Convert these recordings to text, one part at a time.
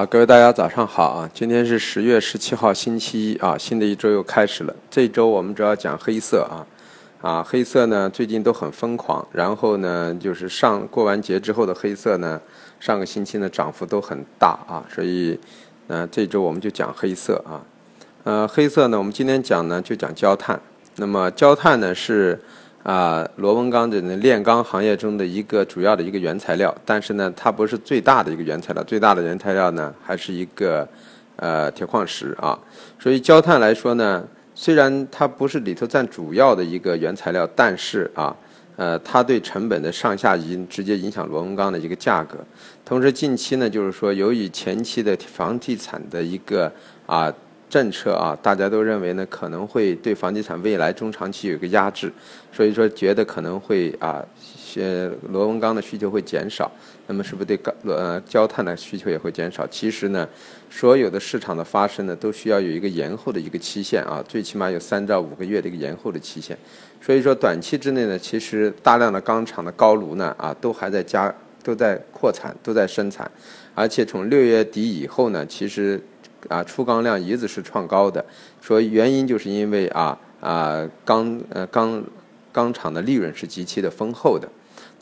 啊，各位大家早上好啊！今天是十月十七号，星期一啊，新的一周又开始了。这周我们主要讲黑色啊，啊，黑色呢最近都很疯狂，然后呢就是上过完节之后的黑色呢，上个星期呢涨幅都很大啊，所以呃这周我们就讲黑色啊，呃黑色呢我们今天讲呢就讲焦炭，那么焦炭呢是。啊，螺纹钢的炼钢行业中的一个主要的一个原材料，但是呢，它不是最大的一个原材料，最大的原材料呢还是一个呃铁矿石啊。所以焦炭来说呢，虽然它不是里头占主要的一个原材料，但是啊，呃，它对成本的上下移直接影响螺纹钢的一个价格。同时，近期呢，就是说由于前期的房地产的一个啊。政策啊，大家都认为呢，可能会对房地产未来中长期有一个压制，所以说觉得可能会啊，些螺纹钢的需求会减少，那么是不是对钢呃焦炭的需求也会减少？其实呢，所有的市场的发生呢，都需要有一个延后的一个期限啊，最起码有三到五个月的一个延后的期限，所以说短期之内呢，其实大量的钢厂的高炉呢啊，都还在加都在扩产都在生产，而且从六月底以后呢，其实。啊，出钢量一直是创高的，说原因就是因为啊啊钢呃钢钢厂的利润是极其的丰厚的。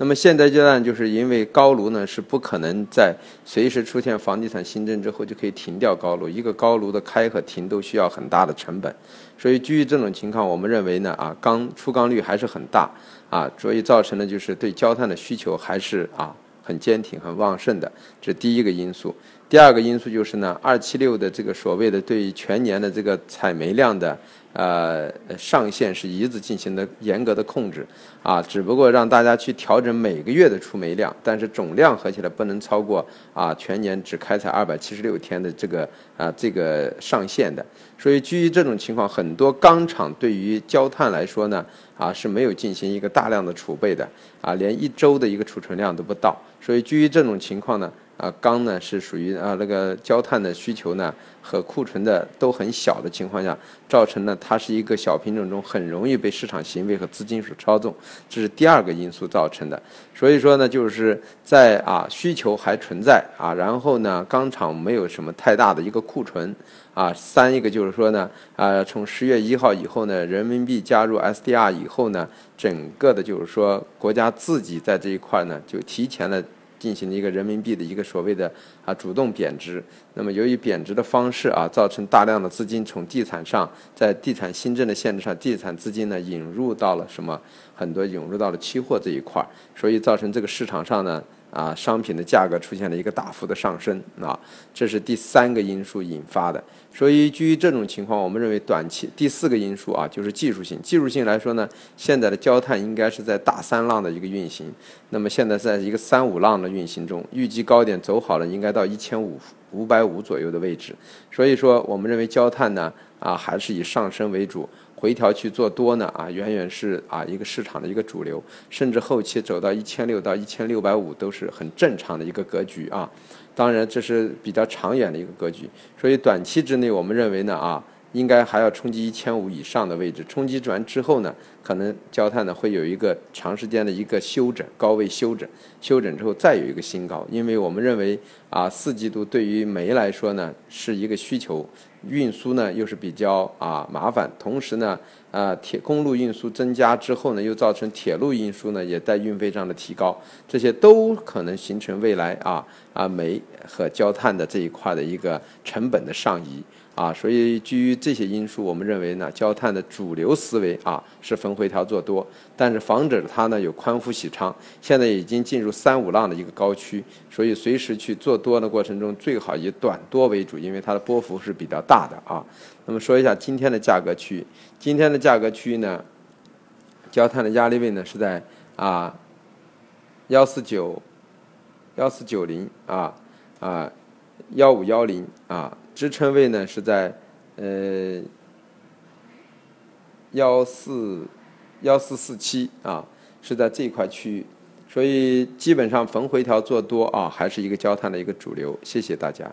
那么现在阶段就是因为高炉呢是不可能在随时出现房地产新政之后就可以停掉高炉，一个高炉的开和停都需要很大的成本，所以基于这种情况，我们认为呢啊钢出钢率还是很大啊，所以造成的就是对焦炭的需求还是啊。很坚挺、很旺盛的，这是第一个因素。第二个因素就是呢，二七六的这个所谓的对于全年的这个采煤量的呃上限是一直进行的严格的控制啊，只不过让大家去调整每个月的出煤量，但是总量合起来不能超过啊全年只开采二百七十六天的这个啊这个上限的。所以基于这种情况，很多钢厂对于焦炭来说呢啊是没有进行一个大量的储备的啊，连一周的一个储存量都不到。所以基于这种情况呢，啊，钢呢是属于啊那个焦炭的需求呢和库存的都很小的情况下，造成呢它是一个小品种中很容易被市场行为和资金所操纵，这是第二个因素造成的。所以说呢，就是在啊需求还存在啊，然后呢钢厂没有什么太大的一个库存啊，三一个就是说呢啊从十月一号以后呢，人民币加入 SDR 以后呢，整个的就是说国家自己在这一块呢就提前了。进行了一个人民币的一个所谓的啊主动贬值，那么由于贬值的方式啊，造成大量的资金从地产上，在地产新政的限制上，地产资金呢引入到了什么？很多涌入到了期货这一块儿，所以造成这个市场上呢。啊，商品的价格出现了一个大幅的上升啊，这是第三个因素引发的。所以基于这种情况，我们认为短期第四个因素啊，就是技术性。技术性来说呢，现在的焦炭应该是在大三浪的一个运行，那么现在在一个三五浪的运行中，预计高点走好了，应该到一千五五百五左右的位置。所以说，我们认为焦炭呢，啊，还是以上升为主。回调去做多呢啊，远远是啊一个市场的一个主流，甚至后期走到一千六到一千六百五都是很正常的一个格局啊。当然这是比较长远的一个格局，所以短期之内我们认为呢啊。应该还要冲击一千五以上的位置，冲击完之后呢，可能焦炭呢会有一个长时间的一个休整，高位休整，休整之后再有一个新高。因为我们认为啊，四季度对于煤来说呢是一个需求，运输呢又是比较啊麻烦，同时呢啊铁公路运输增加之后呢，又造成铁路运输呢也在运费上的提高，这些都可能形成未来啊啊煤和焦炭的这一块的一个成本的上移。啊，所以基于这些因素，我们认为呢，焦炭的主流思维啊是逢回调做多，但是防止它呢有宽幅洗仓，现在已经进入三五浪的一个高区，所以随时去做多的过程中，最好以短多为主，因为它的波幅是比较大的啊。那么说一下今天的价格区，今天的价格区域呢，焦炭的压力位呢是在啊幺四九幺四九零啊啊幺五幺零啊。支撑位呢是在呃幺四幺四四七啊，是在这一块区域，所以基本上逢回调做多啊，还是一个焦炭的一个主流。谢谢大家。